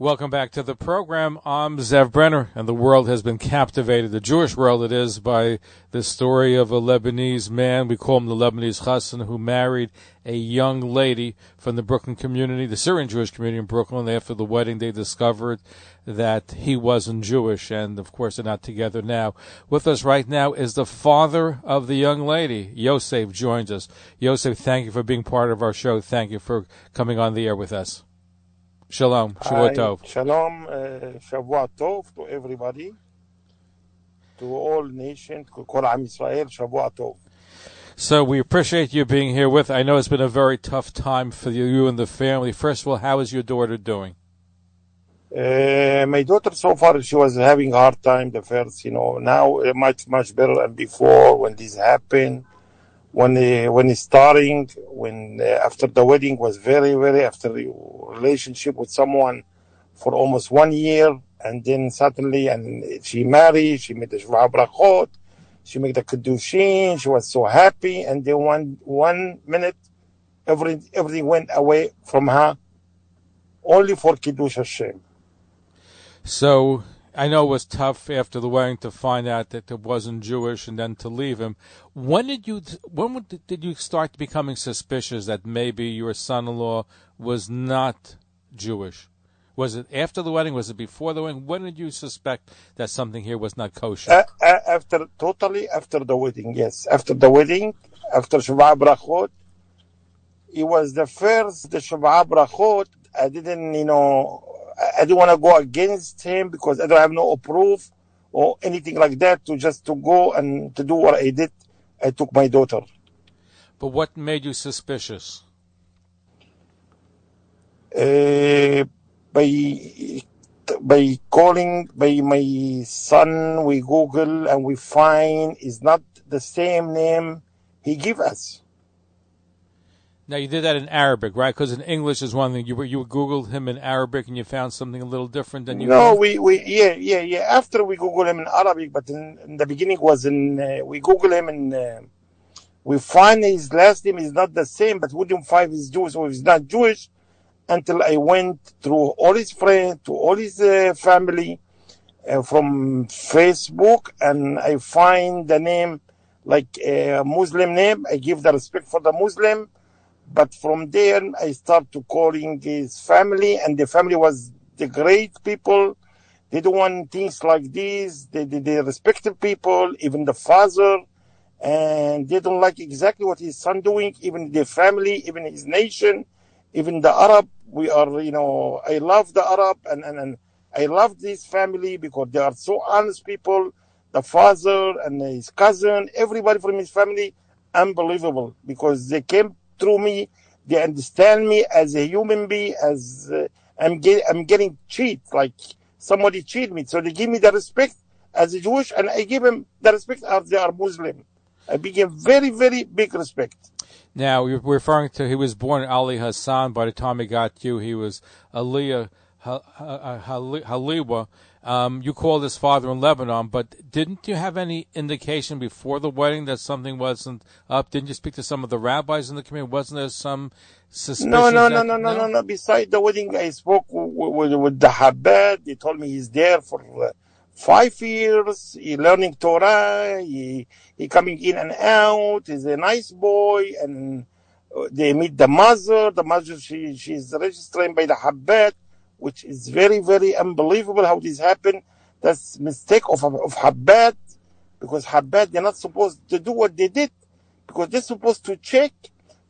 Welcome back to the program. I'm Zev Brenner, and the world has been captivated, the Jewish world it is, by the story of a Lebanese man, we call him the Lebanese Chassan, who married a young lady from the Brooklyn community, the Syrian Jewish community in Brooklyn. After the wedding, they discovered that he wasn't Jewish, and of course, they're not together now. With us right now is the father of the young lady. Yosef joins us. Yosef, thank you for being part of our show. Thank you for coming on the air with us. Shalom. Shavua Tov. Shalom, uh, Shavua Tov to everybody, to all nations, Kol Am Israel, Shavua Tov. So we appreciate you being here with. I know it's been a very tough time for you, you and the family. First of all, how is your daughter doing? Uh, my daughter so far, she was having a hard time the first, you know, now uh, much, much better than before when this happened. When when starting, when uh, after the wedding was very, very, after the relationship with someone for almost one year, and then suddenly, and she married, she made the Sheva Brachot, she made the Kiddushin, she was so happy, and then one, one minute, every, everything went away from her, only for Kiddush Hashem. So I know it was tough after the wedding to find out that it wasn't Jewish and then to leave him. When did you when did you start becoming suspicious that maybe your son-in-law was not Jewish? Was it after the wedding? Was it before the wedding? When did you suspect that something here was not kosher? Uh, uh, after totally after the wedding, yes, after the wedding, after Sheva Brachot, it was the first the Sheva Brachot. I didn't, you know, I- I didn't want to go against him because I don't have no proof or anything like that to just to go and to do what I did. I took my daughter. but what made you suspicious? Uh, by by calling by my son, we Google and we find is not the same name he give us. Now you did that in Arabic, right? Because in English is one thing. You were you googled him in Arabic and you found something a little different than you. No, we, we yeah yeah yeah. After we googled him in Arabic, but in, in the beginning was in uh, we googled him in. Uh, we find his last name is not the same, but we didn't find he's Jewish or he's not Jewish until I went through all his friends, to all his uh, family uh, from Facebook, and I find the name like a Muslim name. I give the respect for the Muslim, but from there I start to calling his family, and the family was the great people. They don't want things like this. They, they, they respected people, even the father, and they don't like exactly what his son doing, even the family, even his nation, even the Arab. We are, you know, I love the Arab and, and, and I love this family because they are so honest people. The father and his cousin, everybody from his family, unbelievable because they came through me. They understand me as a human being, as uh, I'm, get, I'm getting cheat, like somebody cheat me. So they give me the respect as a Jewish and I give them the respect as they are Muslim. I begin very, very big respect. Now you're referring to he was born Ali Hassan. By the time he got you, he was Aliyah Ha- Ha- Ha- Haliwa. Um, you called his father in Lebanon, but didn't you have any indication before the wedding that something wasn't up? Didn't you speak to some of the rabbis in the community? Wasn't there some suspicion? No, no, no, no, no, no, no. Beside the wedding, I spoke with, with, with the Habad. They told me he's there for uh, five years. He learning Torah. He he coming in and out. He's a nice boy. And uh, they meet the mother. The mother she she's registered by the Habad, which is very very unbelievable how this happened. That's mistake of of Habad because Habad they're not supposed to do what they did because they're supposed to check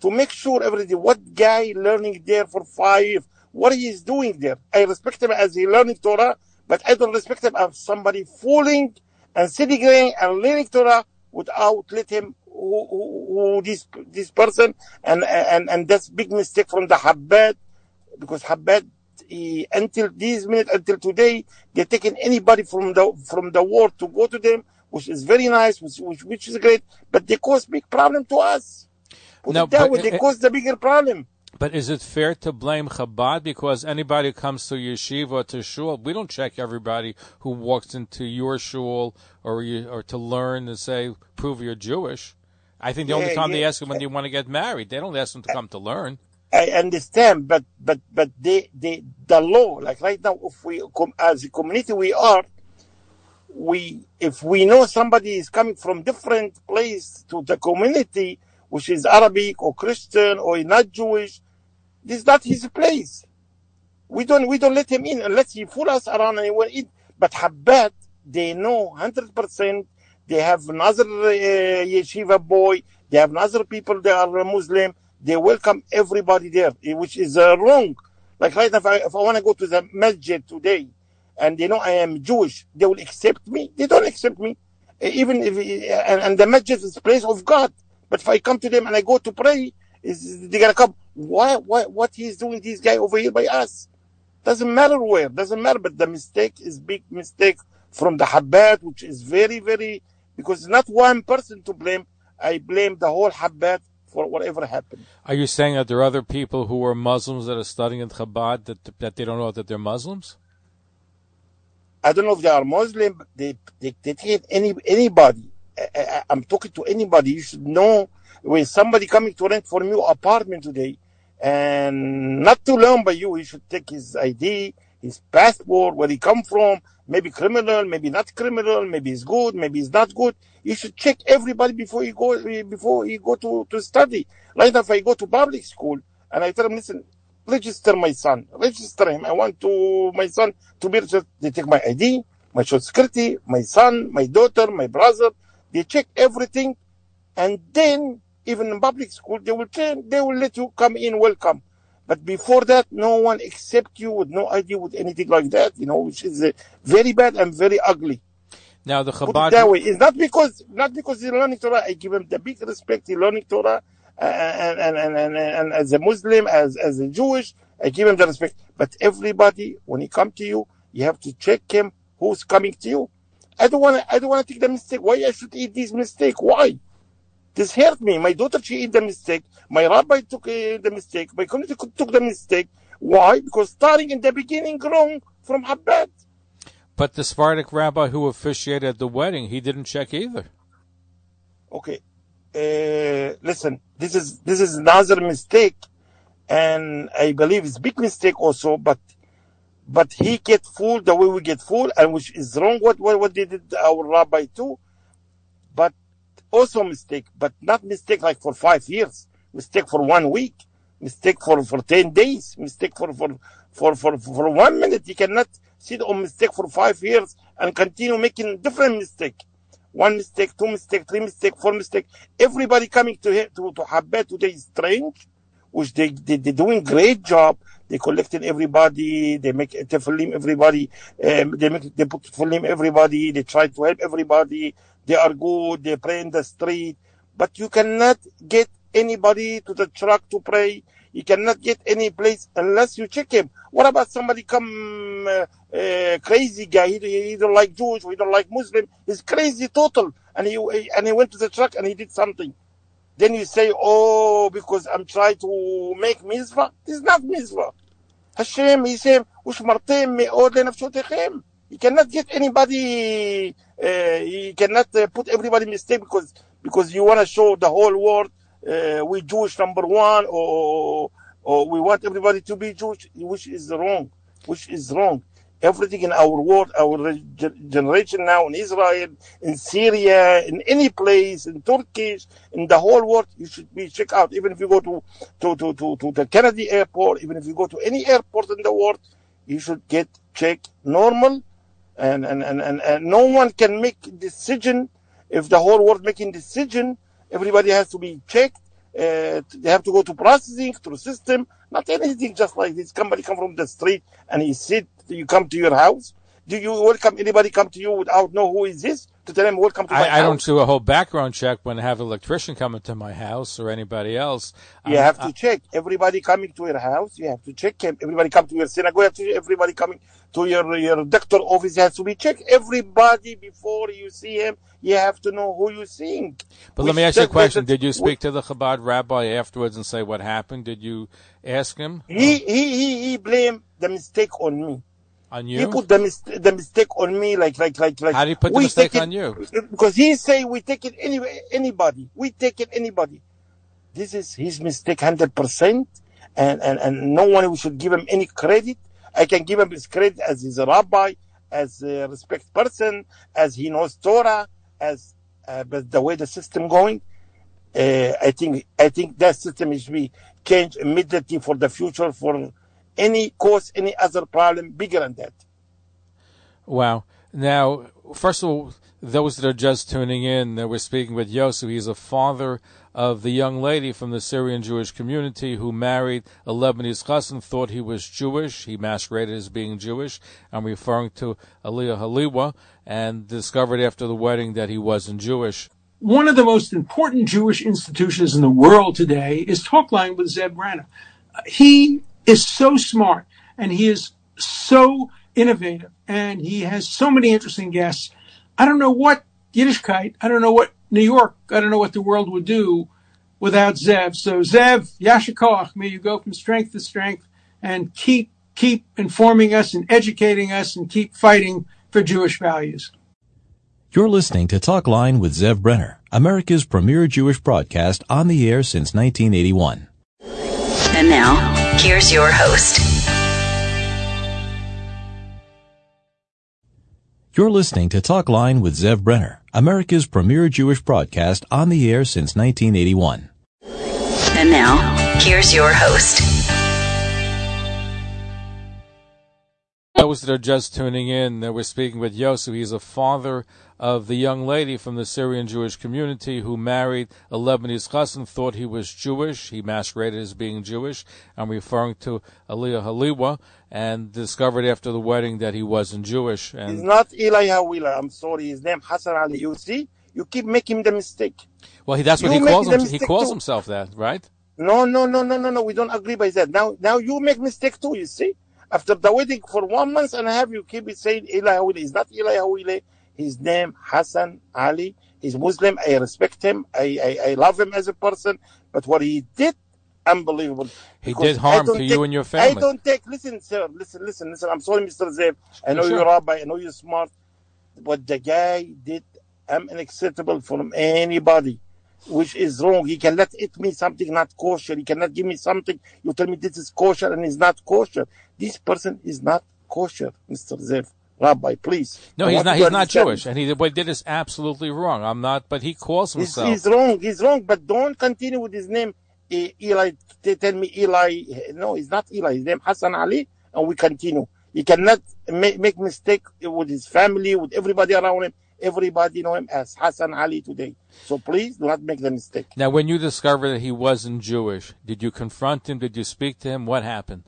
to make sure everything. What guy learning there for five? What he is doing there? I respect him as he learning Torah, but I don't respect him as somebody fooling and sitting there and learning Torah without let him who, who, who this this person and and and that's big mistake from the Habad because he, Eh, until this minute until today they're taking anybody from the from the world to go to them which is very nice, which, which, which is great, but they cause big problem to us. Put No, that but way, they it- cause the bigger problem. But is it fair to blame Chabad because anybody who comes to yeshiva or to shul, we don't check everybody who walks into your shul or you, or to learn and say prove you're Jewish. I think the only Yeah, time they ask them when they want to get married, they don't ask them to come to learn. I understand, but but but they they the law like right now, if we com- as a community we are, we if we know somebody is coming from different place to the community, which is Arabic or Christian or not Jewish, this is not his place. We don't we don't let him in unless he fool us around and he will eat. But Habad, they know hundred percent. They have another uh, yeshiva boy. They have another people. They are Muslim. They welcome everybody there, eh, which is uh, wrong. Like right now, if I, if I want to go to the masjid today, and they know I am Jewish, they will accept me. They don't accept me, Eh, even if eh, and, and the masjid is place of God. But if I come to them and I go to pray, is they gonna come? Why? Why? What he's doing? This guy over here by us? Doesn't matter where. Doesn't matter. But the mistake is big mistake from the Habad, which is very very because not one person to blame. I blame the whole Habad for whatever happened. Are you saying that there are other people who are Muslims that are studying in Chabad that that they don't know that they're Muslims? I don't know if they are Muslim, but they they, they take any anybody. I, I'm talking to anybody. You should know when somebody coming to rent for you apartment today, and not to learn by you, he should take his ID, his passport, where he come from. Maybe criminal, maybe not criminal, maybe he's good, maybe he's not good. You should check everybody before you go before you go to to study. Like if I go to public school and I tell him, listen, register my son, register him. I want to my son to be registered. They take my ID, my social security, my son, my daughter, my brother. They check everything, and then even in public school they will they will let you come in, welcome. But before that, no one accept you with no ID with anything like that. You know, which is uh, very bad and very ugly. Now the Chabad that way. It's not because not because he's learning Torah. I give him the big respect. He's learning Torah, uh, and and, and, and and as a Muslim, as as a Jewish, I give him the respect. But everybody, when he come to you, you have to check him who's coming to you. I don't want to. I don't want to take the mistake. Why I should eat this mistake? Why? This hurt me. My daughter she eat the mistake. My rabbi took uh, the mistake. My community took the mistake. Why? Because starting in the beginning wrong from Habad. But the Sephardic rabbi who officiated at the wedding, he didn't check either. okay. Uh, listen this is this is another mistake and i believe it's big mistake also but but he get fooled the way we get fooled and which is wrong what what, what did our rabbi too. But also mistake but not mistake like for five years. Mistake for one week. Mistake for for 10 days. Mistake for for for for, for one minute. You cannot sit on mistake for five years and continue making different mistake one mistake, two mistake, three mistake, four mistake. Everybody coming to here to, to Habad today is strange, which they, they, they're doing great job. They collecting everybody. They make tefillin everybody. Um, they make, they put tefillin everybody. They try to help everybody. They are good. They pray in the street. But you cannot get anybody to the truck to pray. He cannot get any place unless you check him. What about somebody come uh, uh, crazy guy? He, he don't like Jewish, he don't like Muslim. He's crazy total, and he and he went to the truck and he did something. Then you say, oh, because I'm trying to make mitzvah. is not mitzvah. Hashem, he said, "Ushmartem me'od lenafshotechem." He cannot get anybody. Uh, he cannot uh, put everybody mistake because because you want to show the whole world uh, we Jewish number one, or, or we want everybody to be Jewish, which is wrong, which is wrong. Everything in our world, our generation now in Israel, in Syria, in any place, in Turkish, in the whole world, you should be checked out. Even if you go to, to, to, to, to the Kennedy airport, even if you go to any airport in the world, you should get checked normal and, and, and, and, and no one can make decision if the whole world making decision everybody has to be checked uh, they have to go to processing through system not anything just like this somebody come from the street and he sit you come to your house do you welcome anybody come to you without know who is this to tell him welcome to my I, I don't do a whole background check when I have an electrician coming to my house or anybody else. You have to check everybody coming to your house. You have to check him. Everybody come to your synagogue. To, everybody coming to your your doctor office has to be checked. Everybody before you see him, you have to know who you're seeing. But let me ask you a question. Did you speak to the Chabad rabbi afterwards and say what happened? Did you ask him He he he he blamed the mistake on me. on you? He put the mis- the mistake on me like like like like. How do you put the mistake it- on you? Because he say we take it anyway anybody. We take it anybody. This is his mistake hundred percent, and and and no one should give him any credit. I can give him his credit as he's a rabbi, as a respect person, as he knows Torah, as uh, but the way the system going, uh, I think I think that system should be changed immediately for the future for any cause any other problem bigger than that. Wow. Now, first of all, those that are just tuning in, we're speaking with Yosef. He's a father of the young lady from the Syrian Jewish community who married a Lebanese chassan, thought he was Jewish. He masqueraded as being Jewish. I'm referring to Aliyah Haliwa, and discovered after the wedding that he wasn't Jewish. one of the most important Jewish institutions in the world today is Talkline with Zev Brenner. He is so smart and he is so innovative and he has so many interesting guests. I don't know what Yiddishkeit, I don't know what New York, I don't know what the world would do without Zev. So Zev, Yasher Koach, may you go from strength to strength and keep keep informing us and educating us and keep fighting for Jewish values. You're listening to Talk Line with Zev Brenner, America's premier Jewish broadcast on the air since 1981. And now, here's your host, You're listening to Talk Line with Zev Brenner, America's premier Jewish broadcast on the air since 1981. and now, here's your host, Those that are just tuning in, that we're speaking with Yosef. He's a father of the young lady from the Syrian Jewish community who married a Lebanese chassan, thought he was Jewish. He masqueraded as being Jewish. I'm referring to Aliyah Haliwa, and discovered after the wedding that he wasn't Jewish. He's not Eli Hawila. I'm sorry. His name Hassan Ali. You see, you keep making the mistake. well, he, that's what You he calls himself. He calls too. himself that, right? No, no, no, no, no, no. We don't agree by that. Now, now you make mistake too. You see, after the wedding for one month and a half, you keep saying Eli Hawila. He's not Eli Hawila. His name Hassan Ali. He's Muslim. I respect him. I, I, I love him as a person. But what he did, unbelievable. He did harm to you and your family. I don't take. Listen, sir. Listen, listen, listen. I'm sorry, Mr. Zev. I know Sure. you're a rabbi. I know you're smart. What the guy did, I'm unacceptable from anybody, which is wrong. He cannot eat me something not kosher. He cannot give me something. You tell me this is kosher and it's not kosher. This person is not kosher, Mr. Zev. Rabbi, please. No, I he's not. He's not. Jewish, and he what he did is absolutely wrong. I'm not, but he calls He's, himself. he's wrong. He's wrong. But don't continue with his name, Eli. They tell me Eli. No, he's not Eli. His name Hassan Ali, and we continue. He cannot make, make mistake with his family, with everybody around him. Everybody know him as Hassan Ali today. So please do not make the mistake. Now, when you discovered that he wasn't Jewish, did you confront him? Did you speak to him? What happened?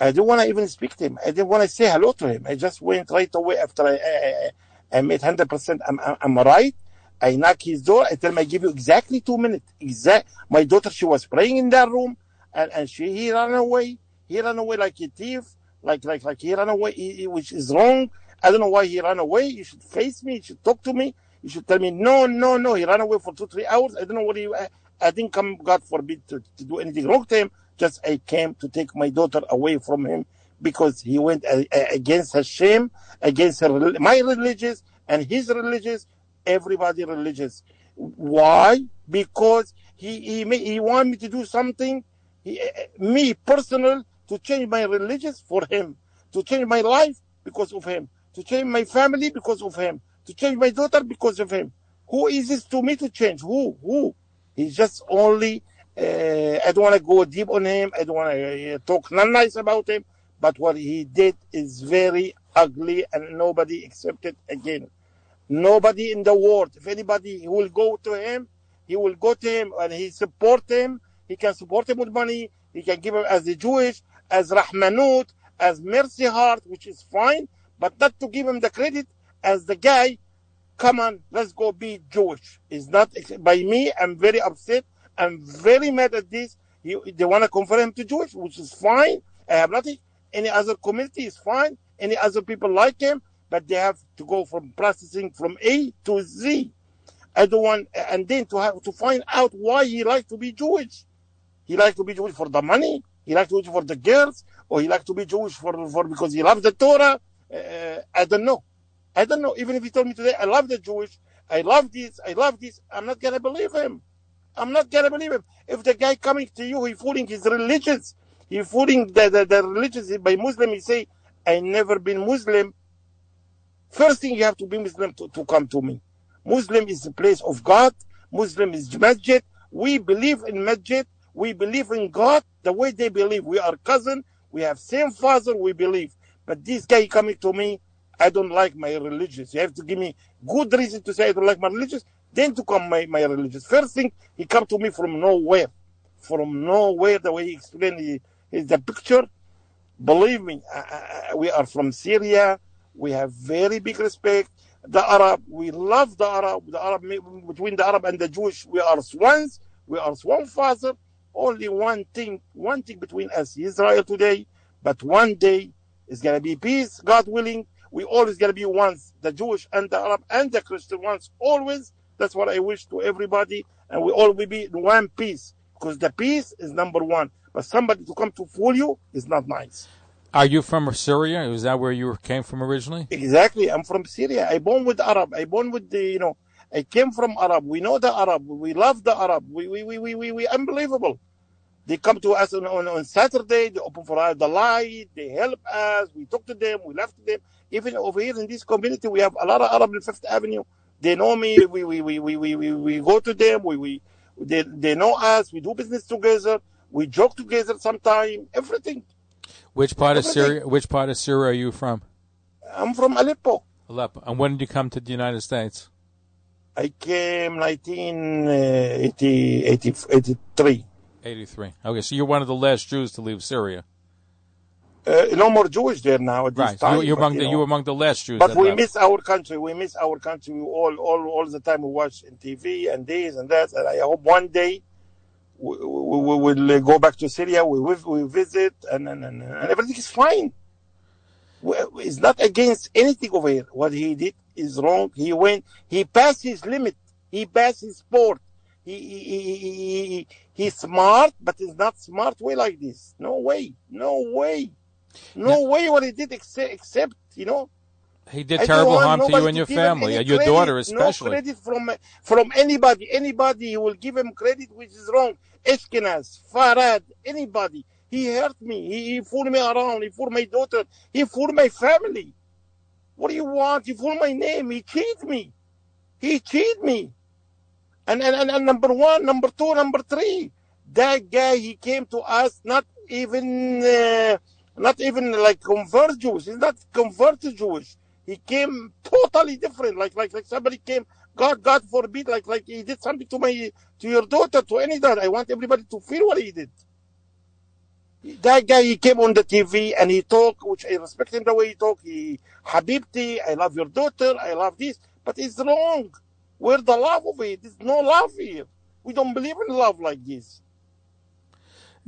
I didn't want to even speak to him. I didn't want to say hello to him. I just went right away after I, I, I, I made 100% I'm, I'm, right. I knock his door. I tell him I give you exactly two minutes. Exact. My daughter, she was praying in that room and, and she, he ran away. He ran away like a thief. Like, like, like he ran away, he- he- which is wrong. I don't know why he ran away. You should face me. You should talk to me. You should tell me, no, no, no. He ran away for two, three hours. I don't know what he, I, I didn't come, God forbid, to, to do anything wrong to him. Just I came to take my daughter away from him because he went against Hashem, against her, my religious and his religious, everybody religious. Why? Because he he he wanted me to do something, he, uh, me personal, to change my religious for him, to change my life because of him, to change my family because of him, to change my daughter because of him. Who is this to me to change? Who? Who? He's just only. Uh, I don't want to go deep on him. I don't want to uh, talk not nice about him. But what he did is very ugly, and nobody accepted again. Nobody in the world. If anybody will go to him, he will go to him and he support him. He can support him with money. He can give him as a Jewish, as Rahmanut, as Mercy Heart, which is fine, but not to give him the credit as the guy, come on, let's go be Jewish. It's not by me. I'm very upset. I'm very mad at this. They want to convert him to Jewish, which is fine. I have nothing. Any other community is fine. Any other people like him, but they have to go from processing from A to Z. I don't want, and then to have to find out why he likes to be Jewish. He likes to be Jewish for the money. He likes to be Jewish for the girls, or he likes to be Jewish for, for because he loves the Torah. Uh, I don't know. I don't know. Even if he told me today, I love the Jewish, I love this, I love this, I'm not gonna believe him. I'm not gonna believe him. If the guy coming to you, he fooling his religions, he fooling the, the, the by Muslim, he say, I never been Muslim. First thing you have to be Muslim to, to come to me. Muslim is the place of God. Muslim is masjid. We believe in masjid. We believe in God the way they believe. We are cousin. We have same father. We believe. But this guy coming to me, I don't like my religious. You have to give me good reason to say I don't like my religious, then to come my, my religious. First thing, he come to me from nowhere. From nowhere, the way he explained he, the picture. Believe me, I, I, we are from Syria. We have very big respect. The Arab, we love the Arab. The Arab, between the Arab and the Jewish, we are swans. We are one father. Only one thing, one thing between us, Israel today. But one day, it's going to be peace, God willing. We always to be ones, the Jewish and the Arab and the Christian ones, always. That's what I wish to everybody. And we all will be in one piece because the peace is number one. But somebody to come to fool you is not nice. Are you from Syria? Is that where you came from originally? Exactly. I'm from Syria. I born with Arab. I born with the, you know, I came from Arab. We know the Arab. We love the Arab. We, we, we, we, we, we unbelievable. They come to us on, on, on Saturday. They open for us the light. They help us. We talk to them. We laugh to them. Even over here in this community, we have a lot of Arab in Fifth Avenue. They know me. We, we, we, we, we, we, we go to them. We, we, they, they know us. We do business together. We joke together sometime. Everything. Which part Everything. of Syria? Which part of Syria are you from? I'm from Aleppo. Aleppo. And when did you come to the United States? I came 1983. 83. Okay, so you're one of the last Jews to leave Syria. Uh, no more Jewish there now at this Right. time. You, you're but, among you the, know. you among the last Jews. But we left. miss our country. We miss our country. We all, all, all the time we watch in TV and this and that. And I hope one day we, we, we will uh, go back to Syria. We we, we visit and, and, and, and everything is fine. We, it's not against anything over here. What he did is wrong. He went. He passed his limit. He passed his sport. He, he, he, he, he, he's smart, but it's not smart way like this. No way. No way. No way what he did except, except you know, He did I terrible harm to you and your family, and your credit, daughter especially. No credit from from anybody. Anybody who will give him credit, which is wrong. Eshkenaz, Farad, anybody. He hurt me. He, he fooled me around. He fooled my daughter. He fooled my family. What do you want? He fooled my name. He cheated me. He cheated me. And, and, and, and number one, number two, number three. That guy, he came to us not even, uh, not even like convert Jewish. He's not converted Jewish. He came totally different. Like, like, like somebody came, God, God forbid, like, like he did something to my, to your daughter, to any daughter. I want everybody to feel what he did. That guy, he came on the TV and he talked, which I respect him the way he talked. He, Habibti, I love your daughter, I love this, but it's wrong. Where's the love of it? There's no love here. We don't believe in love like this.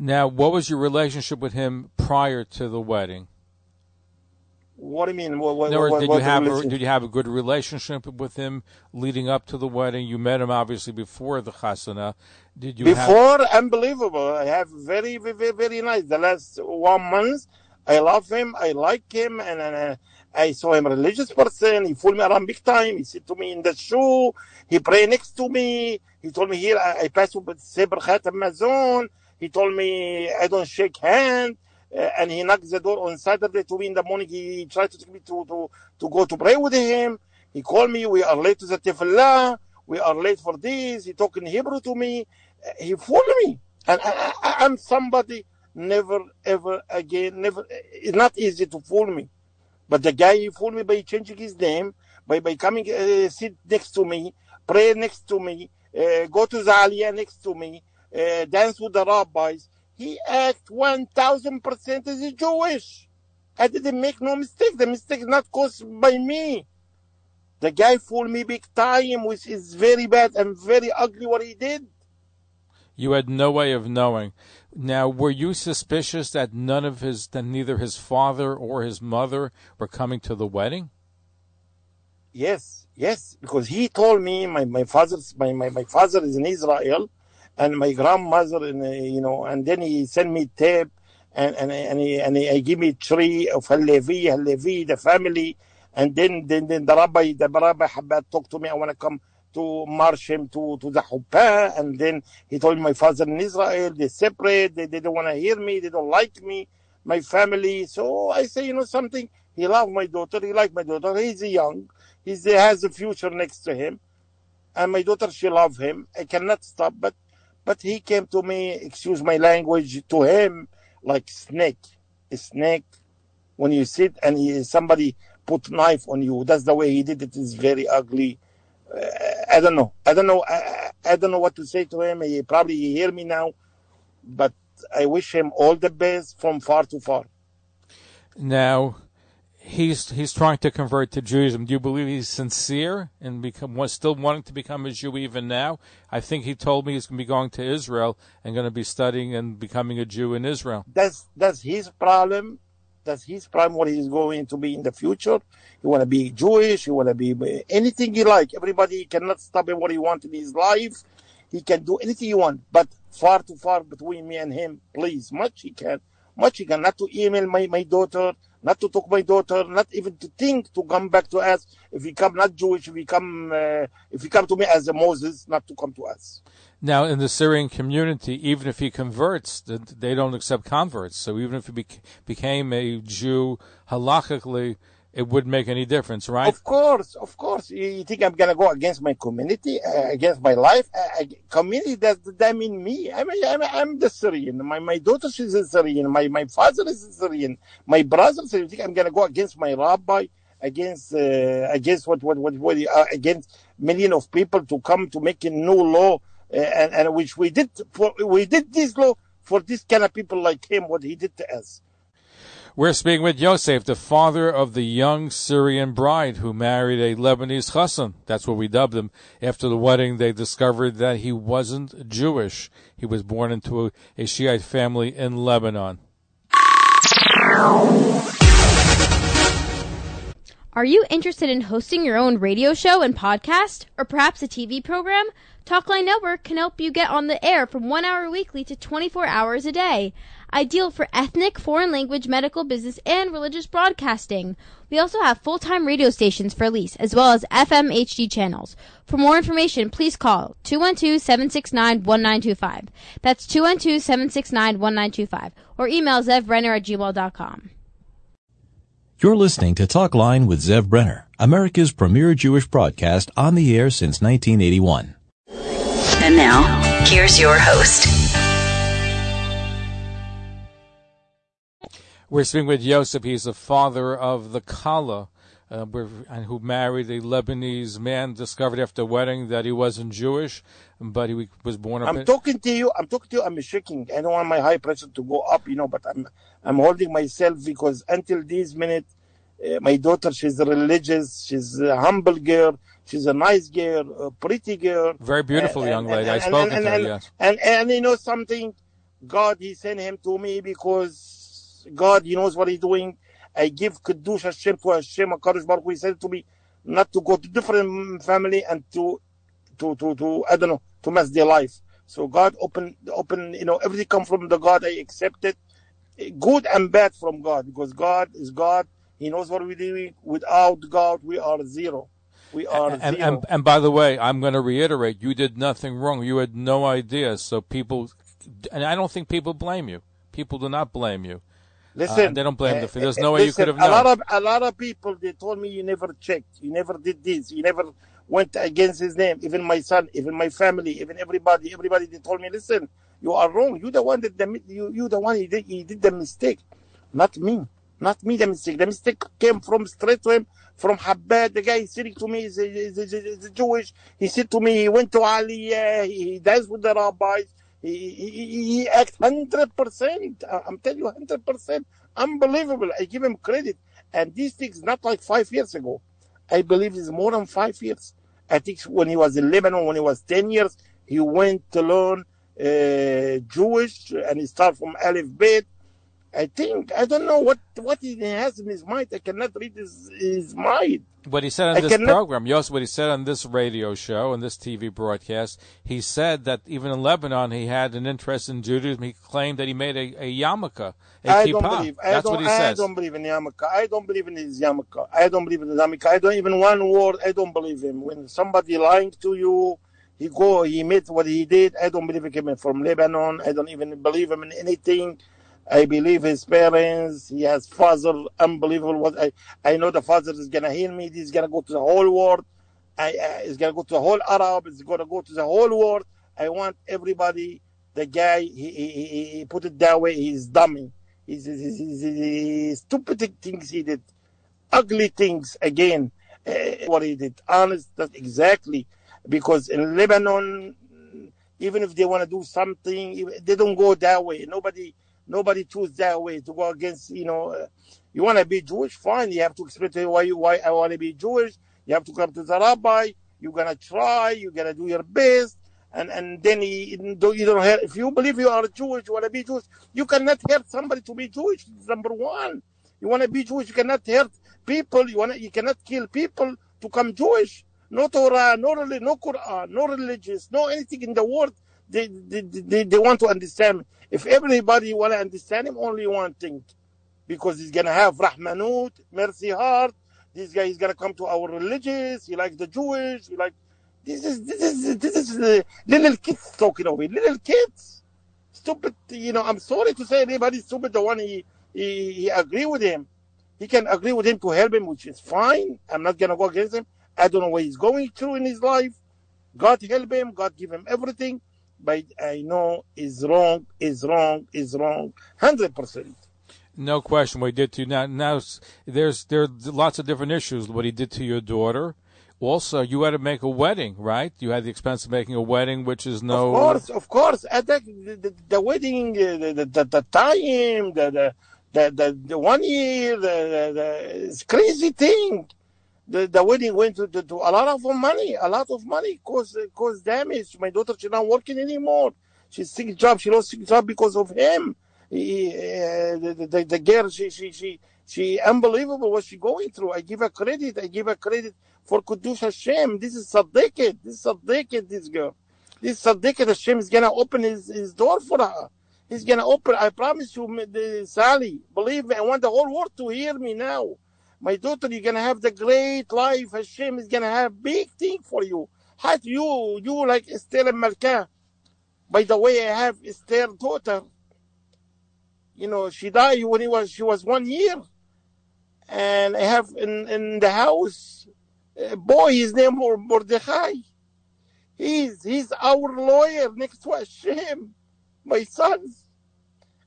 Now, what was your relationship with him prior to the wedding? What do you mean? What, what, what, did you have a, did you have a good relationship with him leading up to the wedding? You met him obviously before the chasana. Did you have? Before, unbelievable. I have very, very, very nice. The last one month, I love him. I like him, and, and uh, I saw him a religious person. He fooled me around big time. He sit to me in the shoe. He pray next to me. He told me here I, I pass with Seber Khatam Mazon. He told me I don't shake hand. Uh, and he knocked the door on Saturday to me in the morning. He tried to take me to, to, to go to pray with him. He called me. We are late to the tefillah. We are late for this. He talked in Hebrew to me. Uh, He fooled me. And I, I, I'm somebody never, ever again, never. It's not easy to fool me. But the guy, he fooled me by changing his name, by, by coming, uh, sit next to me, pray next to me, uh, go to the next to me, uh, dance with the rabbis. He act 1000% as a Jewish. I didn't make no mistake. The mistake is not caused by me. The guy fooled me big time, which is very bad and very ugly what he did. You had no way of knowing. Now, were you suspicious that none of his, that neither his father or his mother were coming to the wedding? Yes, yes, because he told me my, my father's my, my, my father is in Israel, and my grandmother in uh, you know, and then he sent me tape, and and and he and he, give me tree of Halevi, Halevi, the family, and then then then the rabbi the rabbi Habad talked to me. I want to come to march him to to the Huppah, and then he told my father in Israel they separate, they, they don't want to hear me, they don't like me, my family. So I say, you know something, he loved my daughter, he liked my daughter, he's young, he's, he has a future next to him, and my daughter she love him. I cannot stop, but but he came to me, excuse my language, to him like snake, a snake. When you sit and he, somebody put knife on you, that's the way he did it. Is very ugly. Uh, I don't know. I don't know. I, I don't know what to say to him. He probably he hear me now, but I wish him all the best from far to far. Now, he's he's trying to convert to Judaism. Do you believe he's sincere and become was still wanting to become a Jew even now? I think he told me he's going to be going to Israel and going to be studying and becoming a Jew in Israel. That's that's his problem. That's his problem. What he's going to be in the future. You want to be Jewish. You want to be anything you like. Everybody cannot stop him what he wants in his life. He can do anything he want, but far too far between me and him. Please, much he can, much he can. Not to email my my daughter not to talk my daughter, not even to think to come back to us. If he come not Jewish, if he come, uh, if he come to me as a Moses, not to come to us. Now, in the Syrian community, even if he converts, they don't accept converts. So even if he became a Jew halachically, it wouldn't make any difference, right? Of course, of course. You think I'm gonna go against my community, uh, against my life? Uh, community does that mean me? I'm, I'm, I'm the Syrian. My my daughter is a Syrian. My my father is a Syrian. My brother. So you think I'm gonna go against my rabbi? Against uh, against what what what, what uh, against million of people to come to make a new law, uh, and and which we did for we did this law for this kind of people like him. What he did to us. We're speaking with Yosef, the father of the young Syrian bride who married a Lebanese chassan. That's what we dubbed him. After the wedding, they discovered that he wasn't Jewish. He was born into a, a Shiite family in Lebanon. Are you interested in hosting your own radio show and podcast, or perhaps a TV program? Talkline Network can help you get on the air from one hour weekly to 24 hours a day ideal for ethnic, foreign language, medical, business, and religious broadcasting. We also have full-time radio stations for lease, as well as FM HD channels. For more information, please call 212-769-1925. That's 212-769-1925. Or email zevbrenner at gmail.com. You're listening to Talk Line with Zev Brenner, America's premier Jewish broadcast on the air since 1981. And now, here's your host, We're speaking with Yosef. He's the father of the Kala, uh, and who married a Lebanese man. Discovered after wedding that he wasn't Jewish, but he was born. I'm in- talking to you. I'm talking to you. I'm shaking. I don't want my high pressure to go up, you know. But I'm I'm holding myself because until this minute, uh, my daughter she's religious. She's a humble girl. She's a nice girl, a pretty girl. Very beautiful and, young lady. And, I spoke to her. Yes. And and you know something, God He sent him to me because God, He knows what He's doing. I give Kiddush Hashem to Hashem. HaKadosh Baruch Hu, He said to me not to go to different family and to, to, to, to, I don't know, to mess their life. So God open, open, you know, everything come from the God. I accept it. Good and bad from God because God is God. He knows what we're doing. Without God, we are zero. We are and, zero. And, and by the way, I'm going to reiterate, you did nothing wrong. You had no idea. So people, and I don't think people blame you. People do not blame you. Listen, uh, they don't blame uh, the. There's uh, no way listen, you could have known. A lot of a lot of people they told me you never checked, you never did this, you never went against his name. Even my son, even my family, even everybody, everybody they told me, listen, you are wrong. You the one that the you you the one he did he did the mistake, not me, not me the mistake. The mistake came from straight to him from Habad. The guy sitting to me is a, is a, is a Jewish. He said to me he went to Aliyah. He, he danced with the rabbis. He, he, he act 100%. I'm telling you, 100%. Unbelievable. I give him credit. And these things, not like five years ago. I believe it's more than five years. I think when he was in Lebanon, when he was 10 years, he went to learn uh, Jewish and he started from Aleph Bet. I think, I don't know what, what he has in his mind. I cannot read his, his mind. What he said on I this cannot- program, yes, what he said on this radio show and this TV broadcast, he said that even in Lebanon he had an interest in Judaism. He claimed that he made a, a yarmulke, a I kippah. don't believe. I That's don't, what he I says. don't believe in yarmulke. I don't believe in his yarmulke. I don't believe in his yarmulke. I don't even one word. I don't believe him. When somebody lying to you, he go, he made what he did. I don't believe he came from Lebanon. I don't even believe him in anything. I believe his parents. He has father, unbelievable. What I, I know the father is gonna heal me. He's gonna go to the whole world. I, I he's gonna go to the whole Arab. He's gonna go to the whole world. I want everybody. The guy, he, he, he, he put it that way. He's dummy. He's, he's, he's, he's stupid things he did, ugly things again. Uh, what he did, honest, that exactly. Because in Lebanon, even if they want to do something, they don't go that way. Nobody, nobody choose that way to go against. You know, uh, you want to be Jewish, fine. You have to explain to him why you why I want to be Jewish. You have to come to the rabbi. You're gonna try. You're gonna do your best. And and then he, you don't hurt. If you believe you are Jewish, you want to be Jewish, you cannot hurt somebody to be Jewish. Number one, you want to be Jewish, you cannot hurt people. You want you cannot kill people to come Jewish. No Torah, no no Quran, no religious, no anything in the world. They they, they, they want to understand. If everybody want to understand him, only one thing, because he's gonna have Rahmanut, mercy heart. This guy is gonna come to our religious. He like the Jewish. He like this is this is this is uh, little kids talking over it. Little kids, stupid. You know, I'm sorry to say anybody stupid. The one he he, he agree with him. He can agree with him to help him, which is fine. I'm not gonna go against him. I don't know what he's going through in his life. God help him. God give him everything. But I know is wrong, is wrong, is wrong, hundred percent. No question what he did to you. Now, now there's there are lots of different issues. What he did to your daughter. Also, you had to make a wedding, right? You had the expense of making a wedding, which is no. Of course, of course. At the, the, the wedding, uh, the, the, the, time, the, the, the, the, the one year, the, the, the it's crazy thing. The, the wedding went to, to, to a lot of money, a lot of money cause, cause damage. My daughter, she's not working anymore. She's sick job. She lost sick job because of him. He, uh, the, the, the girl, she, she, she, she, unbelievable what she going through. I give her credit. I give her credit for Kiddush Hashem. This is Saddiqat. This is Saddiqat, this girl. This Saddiqat Hashem is going to open his, his door for her. He's going to open, I promise you, the, Sally, believe me, I want the whole world to hear me now. My daughter, you're to have the great life. Hashem is to have big thing for you. How you, you like Esther HaMalka. By the way, I have Esther's daughter. You know, she died when he was, she was one year. And I have in, in the house, a boy, his name Mordechai. He's, he's our lawyer next to Hashem, my sons.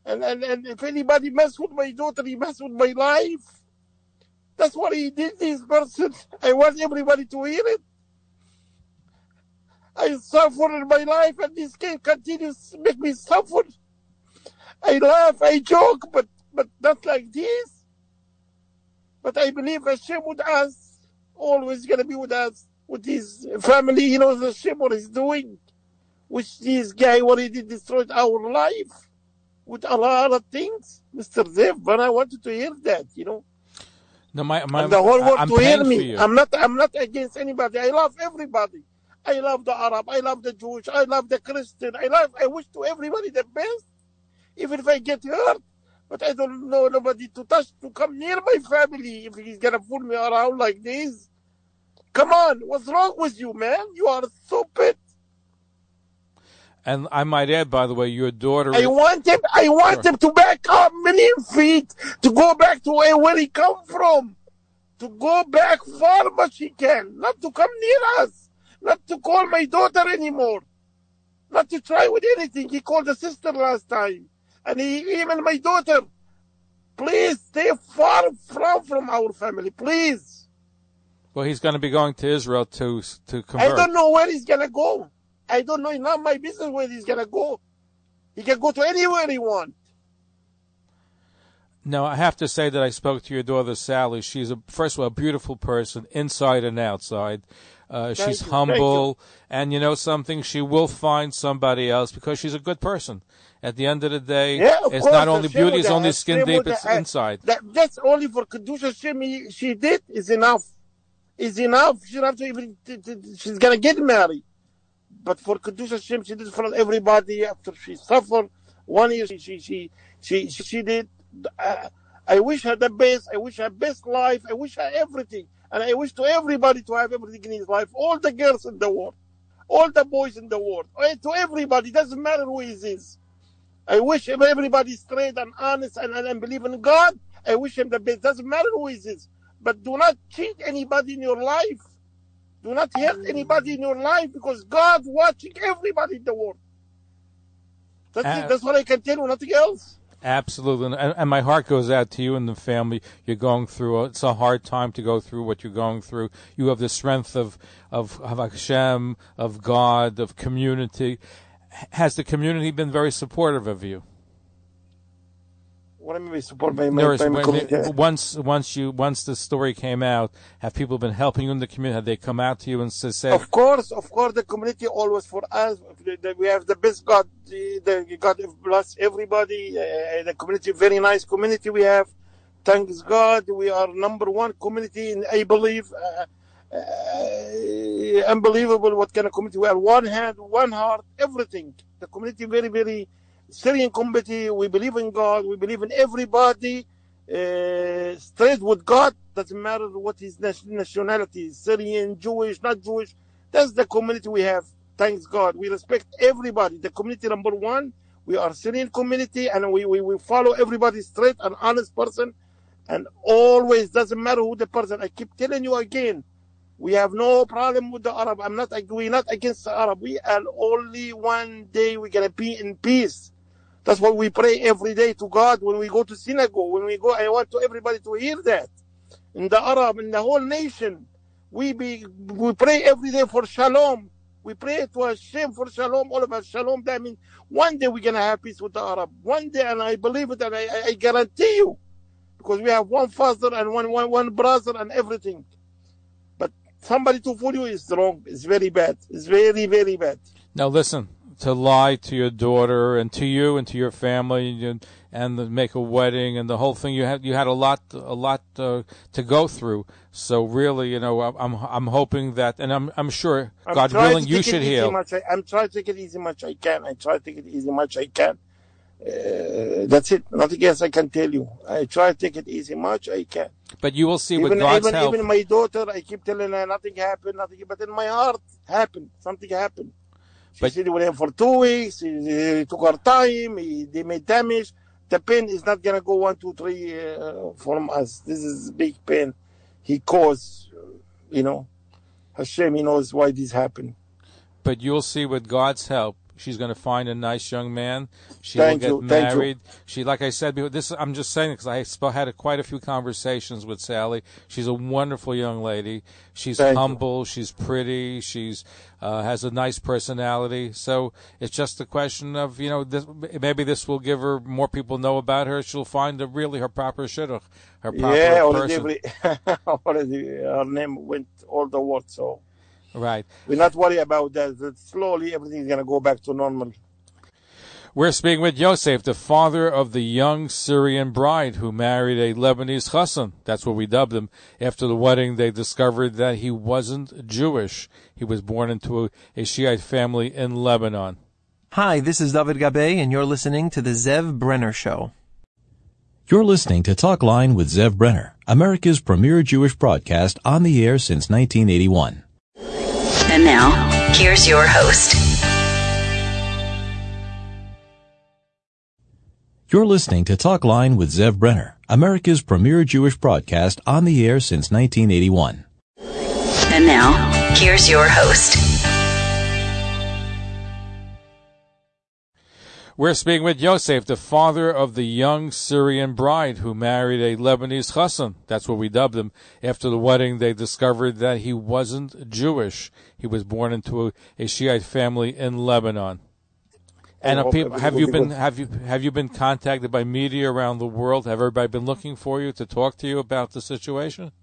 And, and, and if anybody mess with my daughter, he mess with my life. That's what he did, this person. I want everybody to hear it. I suffered in my life and this can continues to make me suffer. I laugh, I joke, but, but not like this. But I believe Hashem with us, always gonna be with us, with his family, he knows Hashem what he's doing. Which this guy, what he did, destroyed our life with a lot of things. Mr. Zev, but I wanted to hear that, you know. No, my, my, and the whole world I'm to hear me. I'm not I'm not against anybody. I love everybody. I love the Arab. I love the Jewish. I love the Christian. I love. I wish to everybody the best, even if I get hurt. But I don't know nobody to touch to come near my family if he's gonna fool me around like this. Come on, what's wrong with you, man? You are stupid. And I might add, by the way, your daughter. I want him. I want Sure. him to back up a million feet to go back to where, where he come from, to go back far much he can, not to come near us, not to call my daughter anymore, not to try with anything. He called the sister last time, and he even my daughter. Please stay far from from our family, please. well, he's going to be going to Israel to to come. I don't know where he's gonna go. I don't know. It's not my business where he's gonna go. He can go to anywhere he wants. Now, I have to say that I spoke to your daughter, Sally. She's, a, first of all, a beautiful person, inside and outside. Uh, she's you, humble, and you know something, she will find somebody else because she's a good person. At the end of the day, Yeah, of it's course, not only beauty, it's only skin deep, it's inside. That, that's only for Kedusha he- she did is enough. Is enough. She don't have to even, she's gonna get married. But for Kiddush Hashem, she did for everybody after she suffered one year. She, she, she, she, she, she did. Uh, I wish her the best. I wish her best life. I wish her everything. And I wish to everybody to have everything in his life. All the girls in the world. All the boys in the world. Eh, To everybody. Doesn't matter who he is. I wish everybody straight and honest and, and, and believe in God. I wish him the best. Doesn't matter who he is. But do not cheat anybody in your life. Do not hurt anybody in your life because God's watching everybody in the world. That's it. That's what I can tell you, nothing else. Absolutely, and, and my heart goes out to you and the family. You're going through. It's a hard time to go through what you're going through. You have the strength of of, of Hashem, of God, of community. Has the community been very supportive of you? What I mean by support by my, by my community. they- once once you once the story came out, have people been helping you in the community? Have they come out to you and s- said, Of course, of course, the community always for us. We have the best God. The God bless everybody. Uh, the community, very nice community we have. Thanks God, we are number one community, in, I believe. Uh, uh, unbelievable what kind of community we are. One hand, one heart, everything. The community very, very Syrian community. We believe in God. We believe in everybody. Uh, straight with God. Doesn't matter what his nationality is. Syrian, Jewish, not Jewish. That's the community we have. Thanks God. We respect everybody. The community number one. We are Syrian community and we, we, we follow everybody straight and honest person. And always doesn't matter who the person. I keep telling you again. We have no problem with the Arab. I'm not, we're not against the Arab. We are only one day we're going to be in peace. That's what we pray every day to God when we go to synagogue. When we go, I want to everybody to hear that. In the Arab, in the whole nation, we be, we pray every day for shalom. We pray to Hashem for shalom, all of us shalom. That means one day we're going to have peace with the Arab. One day, and I believe it, and I, I, I guarantee you, because we have one father and one, one, one brother and everything. But somebody to fool you is wrong. It's very bad. It's very, very bad. "Now listen, to lie to your daughter and to you and to your family and and the, make a wedding and the whole thing. You had you had a lot a lot uh, to go through. So really, you know, I'm I'm hoping that, and I'm I'm sure, I'm God willing, you should heal. Much I, I'm trying to take it easy much I can. I try to take it easy much I can. Uh, that's it. Nothing else I can tell you. I try to take it easy much I can. But you will see with Even God's even, help. even my daughter, I keep telling her nothing happened, nothing. But in my heart, happened. Something happened. But- stayed with him for two weeks. He, he took her time. He, they made damage. The pain is not gonna go one, two, three uh, from us. This is big pain. He caused, you know. Hashem, he knows why this happened. but you'll see with God's help, she's going to find a nice young man. She Thank will get you. married. She, like I said, before- this I'm just saying because I had a, quite a few conversations with Sally. She's a wonderful young lady. She's Thank you. humble. She's pretty. She's uh, has a nice personality. So it's just a question of you know this, maybe this will give her more people know about her. She'll find a, really her proper shidduch, her proper yeah, person. already her name went all the world. So Right. we're not worried about that. that slowly, everything's gonna go back to normal. We're speaking with Yosef, the father of the young Syrian bride who married a Lebanese chassan. That's what we dubbed him. After the wedding, they discovered that he wasn't Jewish. He was born into a, a Shiite family in Lebanon. Hi, this is David Gabe, and you're listening to The Zev Brenner Show. You're listening to Talk Line with Zev Brenner, America's premier Jewish broadcast on the air since 1981. And now, here's your host, You're listening to Talk Line with Zev Brenner, America's premier Jewish broadcast on the air since 1981. and now, here's your host, We're speaking with Yosef, the father of the young Syrian bride who married a Lebanese chassan. That's what we dubbed him. After the wedding, they discovered that he wasn't Jewish. He was born into a, a Shiite family in Lebanon. And people, have you been have you have you been contacted by media around the world? Have everybody been looking for you to talk to you about the situation?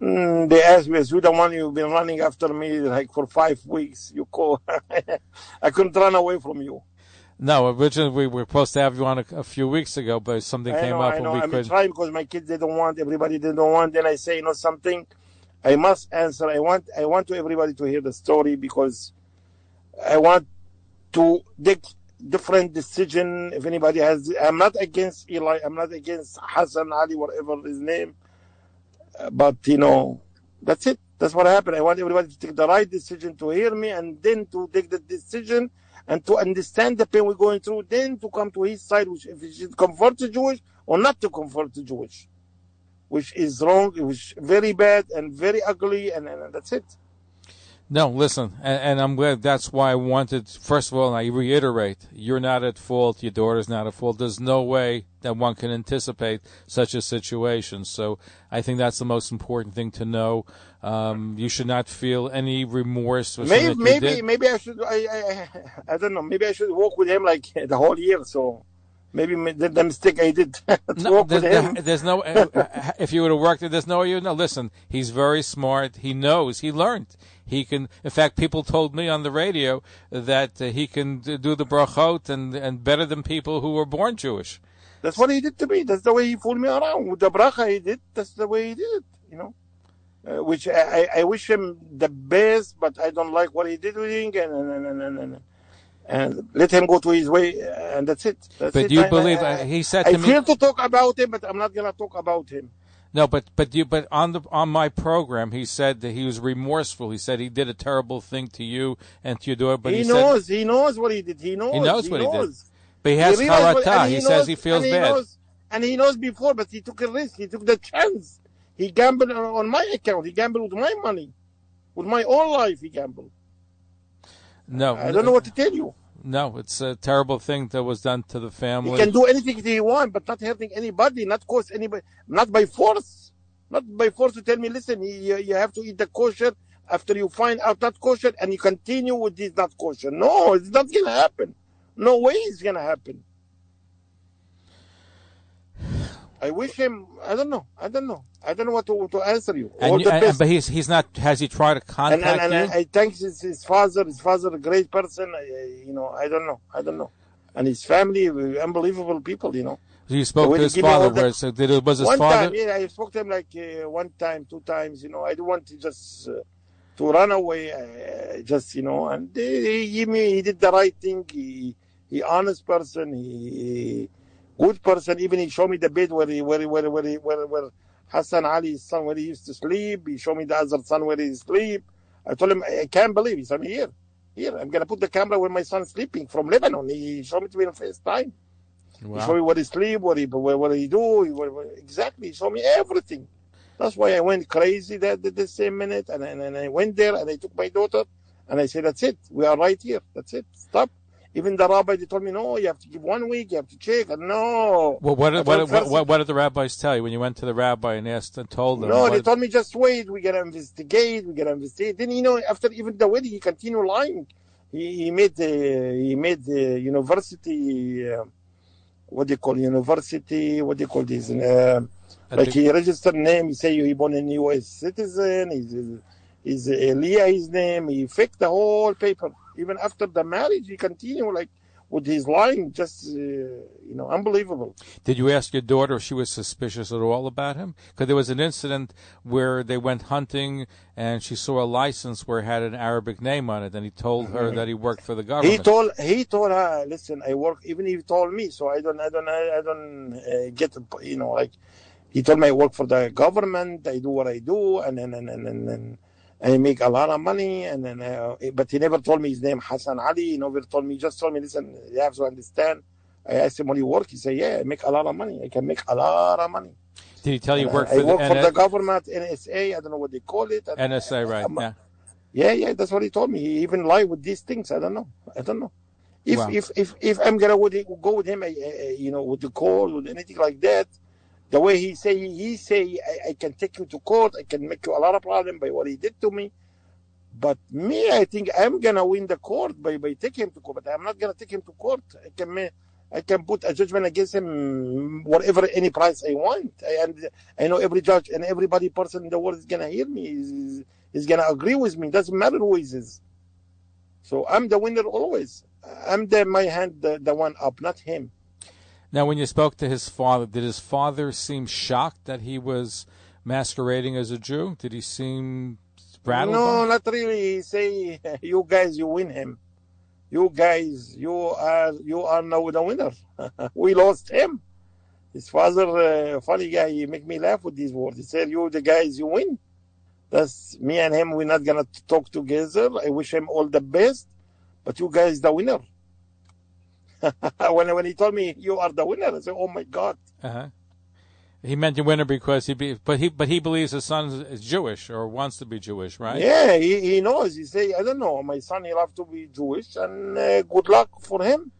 Mm, they asked me, "Is "You the one you've been running after me like for five weeks? You call? I couldn't run away from you." No, originally we were supposed to have you on a, a few weeks ago, but something I came know, up I and know. we I'm couldn't. trying because my kids they don't want, everybody they don't want. Then I say, you know, something. I must answer. I want, I want to everybody to hear the story because I want to take different decision. If anybody has, I'm not against Eli. I'm not against Hassan Ali, whatever his name. But you know, that's it. That's what happened. I want everybody to take the right decision to hear me, and then to take the decision and to understand the pain we're going through. Then to come to his side, which if he should convert to Jewish or not to convert to Jewish, which is wrong, which is very bad and very ugly, and, and that's it. No, listen, and, and I'm glad. That's why I wanted. First of all, and I reiterate, you're not at fault. Your daughter's not at fault. There's no way that one can anticipate such a situation. So I think that's the most important thing to know. Um, you should not feel any remorse. Maybe, something that you maybe, maybe I should. I, I, I don't know. Maybe I should walk with him like the whole year. So maybe the, the mistake I did to No, walk there's, with him. there's no. uh, if you would have worked it, there's no you know. Listen, he's very smart. He knows. He learned. He can. In fact, people told me on the radio that uh, he can do the brachot and and better than people who were born Jewish. That's what he did to me. That's the way he fooled me around with the bracha he did. That's the way he did it. You know, uh, which I, I, I wish him the best, but I don't like what he did with him, and and and and, and, and let him go to his way, uh, and that's it. That's But it. you I- believe I, uh, he said I to me? I feel to talk about him, but I'm not gonna talk about him. No, but but you but on the on my program, he said that he was remorseful. He said he did a terrible thing to you and to your daughter. But he, he, said, knows. he knows what he did. He knows. He knows what he did. knows. but he has realized what- harata. and He, says he feels and bad. knows, and he knows before, but he took a risk. He took the chance. He gambled on my account. He gambled with my money, with my own life. He gambled. no, I don't know what to tell you. No, it's a terrible thing that was done to the family. He can do anything that he want, but not hurting anybody, not cause anybody, not by force, not by force to tell me, listen, you, you have to eat the kosher after you find out not kosher, and you continue with this not kosher. No, it's not gonna happen. No way it's gonna happen. I wish him. I don't know. I don't know. I don't know what to, to answer you. And, you- the and- best. but he's he's not. Has he tried to contact and, and you? I, I thank his, his father. His father, a great person. I, you know, I don't know. I don't know. And his family, unbelievable people. You know. you spoke way to his give me all father. the- so did it, was his one father? time, yeah, I spoke to him like uh, one time, two times. You know, I don't want to just uh, to run away. Uh, just you know, and he, he, he did the right thing. He, he honest person. He good person. Even he showed me the bed where he, where he, where where he, where, where Hassan Ali's son where he used to sleep. He showed me the other son where he sleep. I told him I can't believe. He said here, here. I'm gonna put the camera where my son's sleeping from Lebanon. He showed me to me in FaceTime. He Wow. showed me what he sleep, what he what, what he do, what, exactly. He showed me everything. That's why I went crazy that the, the same minute, and, and and I went there and I took my daughter, and I said, "That's it. We are right here. That's it. Stop." Even the rabbi they told me, "No, you have to give one week. You have to check." And no, Well, what, did- what, what, what, what did the rabbis tell you when you went to the rabbi and asked and told them? No, they told me just wait. We gotta investigate. We gotta investigate. Then you know, after even the wedding, he continued lying. He, he made the he made the university. Uh, what you call university? What do you call this? Uh, like he registered name. He say he born in U.S. citizen. He's he's Elia his name. He faked the whole paper. Even after the marriage, he continued like with his lying. Just uh, you know, unbelievable. Did you ask your daughter if she was suspicious at all about him? Because there was an incident where they went hunting and she saw a license where it had an Arabic name on it, and he told her that he worked for the government. He told he told her, listen, I work. Even he told me, so I don't, I don't, I don't uh, get, you know, like he told me I work for the government. I do what I do, and and and and, and, and he make a lot of money. And then, uh, but he never told me his name Hassan Ali. He never told me. He just told me, listen, you have to understand. I asked him, "What do you work?" He said, "Yeah, I make a lot of money. I can make a lot of money." Did he tell you And work I, for I work the, for NS the government, NSA. I don't know what they call it. and- NSA? Right? I'm- Yeah. yeah, yeah, that's what he told me. He even lied with these things. I don't know. I don't know. If Wow. if if if I'm gonna go with him, I, I, you know, with the call, with anything like that, the way he say he say I, I can take you to court, I can make you a lot of problem by what he did to me. But me, I think I'm gonna win the court by, by taking him to court. But I'm not gonna take him to court. I can I can put a judgment against him whatever any price I want. I, and I know every judge and everybody person in the world is gonna hear me. Is, is, gonna agree with me. Doesn't matter who is. is. So I'm the winner always. I'm the my hand the, the one up, not him. Now, when you spoke to his father, did his father seem shocked that he was masquerading as a Jew? Did he seem rattled? No, not really. He say, you guys, you win him. You guys, you are you are now the winner. we lost him. His father, uh, funny guy, he make me laugh with these words. He said, "You the guys, you win." That's me and him. We're not gonna talk together. I wish him all the best, but you guys the winner. when when he told me you are the winner, I said, "Oh my God." Uh-huh. He meant the winner because he be, but he but he believes his son is- is Jewish or wants to be Jewish, right? Yeah, he, he knows. He say, "I don't know, my son. He'll have to be Jewish, and uh, good luck for him."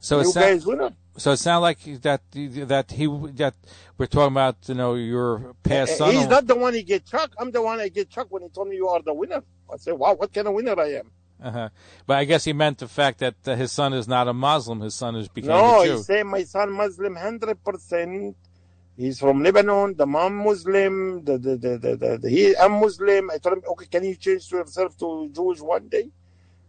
So you sounds guys winner. so it sounds like that that he that we're talking about you know your past son. Uh, He's not the one he get chucked. I'm the one I get chucked when he told me you are the winner. I said, wow, what kind of winner I am? Uh-huh. But I guess he meant the fact that uh, his son is not a Muslim. His son is became no, a Jew. he say my son Muslim, hundred percent. He's from Lebanon. The mom Muslim. The the the the, the, the he I'm Muslim. I told him, okay, can you change to yourself to Jewish one day?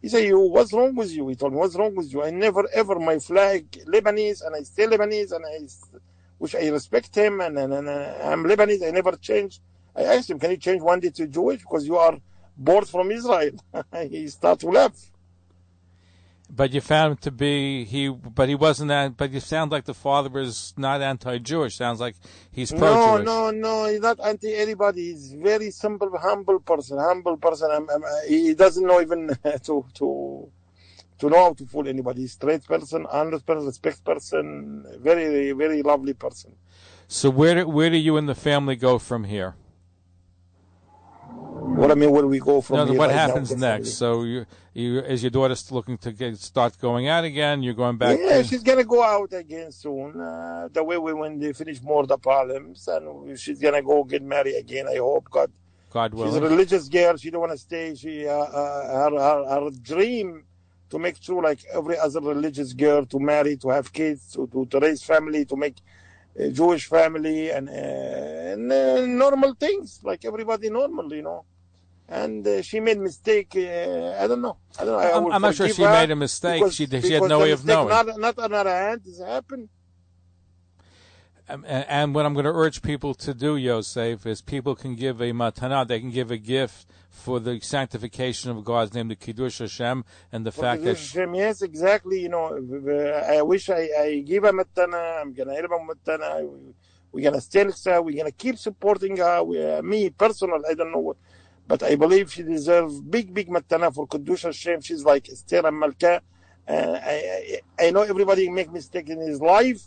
He said, you, what's wrong with you? He told me, what's wrong with you? I never ever my flag Lebanese, and I stay Lebanese, and I, which I respect him, and, and, and uh, I'm Lebanese. I never changed. I asked him, can you change one day to Jewish because you are born from Israel? he started to laugh. But you found him to be he, but he wasn't that. But you sound like the father is not anti-Jewish. Sounds like he's No, pro-Jewish. no, no. He's not anti anybody. He's very simple, humble person. Humble person. I'm, I'm, uh, he doesn't know even to to to know how to fool anybody. He's straight person, honest person, respect person. Very, very lovely person. So where do, where do you and the family go from here? What I mean, where do we go from here? what right happens next? So you, you, is your daughter looking to get, start going out again? You're going back. Yeah, to, she's gonna go out again soon. Uh, the way we when they finish more the problems, and she's gonna go get married again. I hope God. God will She's a religious girl. She don't want to stay. She uh, uh, her, her her dream to make sure like every other religious girl to marry, to have kids, to to, to raise family, to make a Jewish family and, uh, and uh, normal things like everybody normal, you know. And uh, she made mistake. Uh, I don't know. I don't know. I I'm not sure she made a mistake. because- she she had no way of knowing. Not, not on her hand. It's happened. Um, and, and what I'm going to urge people to do, Yosef, is people can give a matana. They can give a gift for the sanctification of God's name, the kiddush Hashem, and the fact that. Hashem, yes, exactly. You know, I wish I, I give a tana. I'm gonna help him with tana. We're gonna stand. next. We're gonna keep supporting her. We, uh, me personal, I don't know what, but I believe she deserves big, big matana for Kiddush Hashem. She's like Esther HaMalka. Uh, I, I, I know everybody make mistake in his life,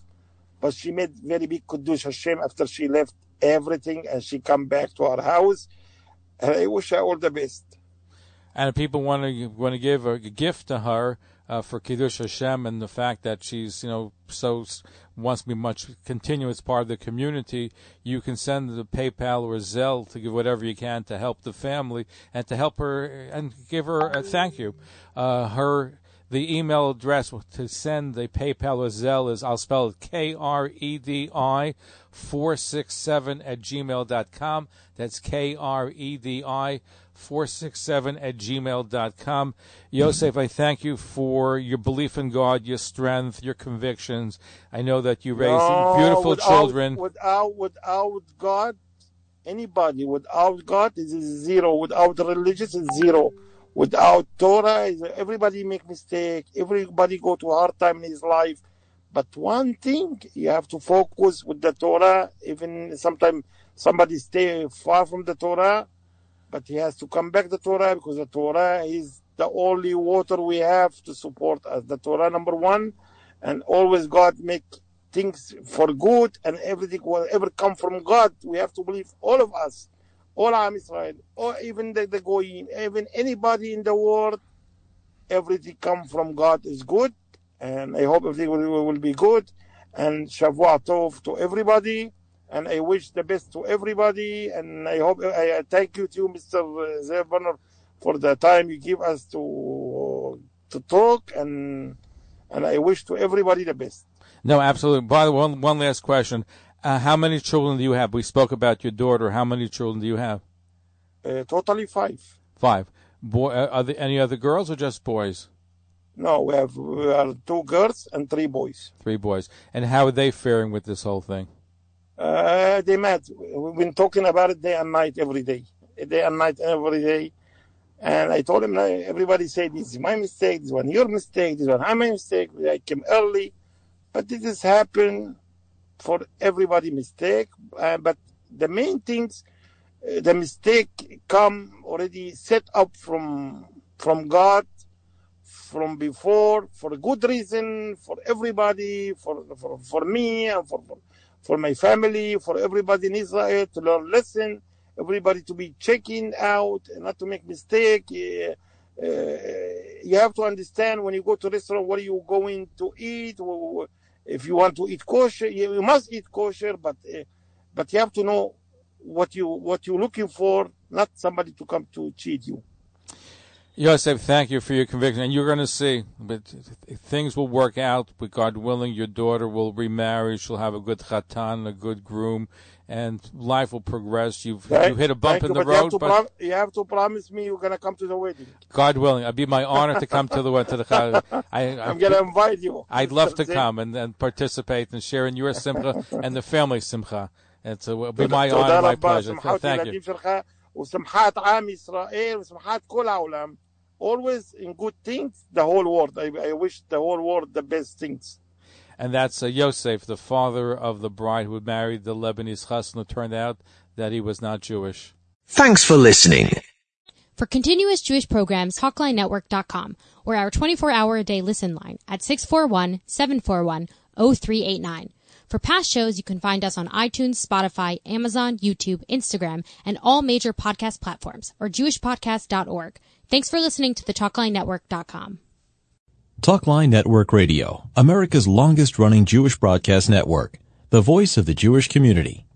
but she made very big Kiddush Hashem after she left everything and she come back to her house. And I wish her all the best. And if people want to want to give a gift to her uh, for kiddush Hashem and the fact that she's you know so wants to be much continuous part of the community, you can send the PayPal or Zelle to give whatever you can to help the family and to help her and give her a thank you. Uh, her the email address to send the PayPal or Zelle is I'll spell it K R E D I four six seven at gmail dot com. That's K R E D I 467 at gmail.com. Yosef, I thank you for your belief in God, your strength, your convictions. I know that you raised No, beautiful without- children. Without without God, anybody without God is zero. Without religious is zero. Without Torah, everybody make mistake. Everybody go to a hard time in his life. But one thing you have to focus with the Torah. Even sometimes somebody stay far from the Torah, but he has to come back the Torah because the Torah is the only water we have to support us. The Torah number one, and always God make things for good and everything will ever come from God, we have to believe all of us, all Am Israel, or even the, the Goyim, even anybody in the world, everything come from God is good, and I hope everything will, will be good. And Shavua Tov to everybody, and I wish the best to everybody, and I hope I, thank you to you, Mr. Zev Brenner, for the time you give us to to talk, and and I wish to everybody the best. No, absolutely. By the way, one, one last question. Uh, how many children do you have? We spoke about your daughter. How many children do you have? Uh, totally five. Five. Boy, uh, are there any other girls or just boys? No, we have we are two girls and three boys. Three boys. And how are they faring with this whole thing? Uh, they met. We've been talking about it day and night every day, day and night every day. And I told him, everybody said this is my mistake, this one your mistake, this one my mistake. I came early, but this has happened for everybody mistake. Uh, but the main things, uh, the mistake come already set up from from God, from before, for a good reason, for everybody, for for, for me, and for, for for my family, for everybody in Israel to learn lesson, everybody to be checking out, not to make mistake. Uh, uh, you have to understand when you go to restaurant what are you going to eat. If you want to eat kosher, you must eat kosher, but uh, but you have to know what you what you're looking for, not somebody to come to cheat you. Yes, thank you for your conviction. And you're going to see, but things will work out. But God willing, your daughter will remarry. She'll have a good chatan, a good groom, and life will progress. You've you hit a bump in you, the road, you but you have to promise me you're going to come to the wedding. God willing, it'd be my honor to come to the wedding. To the, I, am going to invite you. I'd love to come and, and participate and share in your simcha and the family simcha. And so it'll be my honor, my pleasure. Thank you. وسمحات عام إسرائيل وسمحات كل العالم Always in good things, the whole world. I, I wish the whole world the best things. And that's uh, Yosef, the father of the bride who married the Lebanese chassan. It turned out that he was not Jewish. Thanks for listening. For continuous Jewish programs, TalkLineNetwork.com or our 24-hour a day listen line at 641-741-0389. For past shows, you can find us on iTunes, Spotify, Amazon, YouTube, Instagram, and all major podcast platforms or jewishpodcast.org. Thanks for listening to the TalkLineNetwork.com. Talkline Network Radio, America's longest running Jewish broadcast network, the voice of the Jewish community.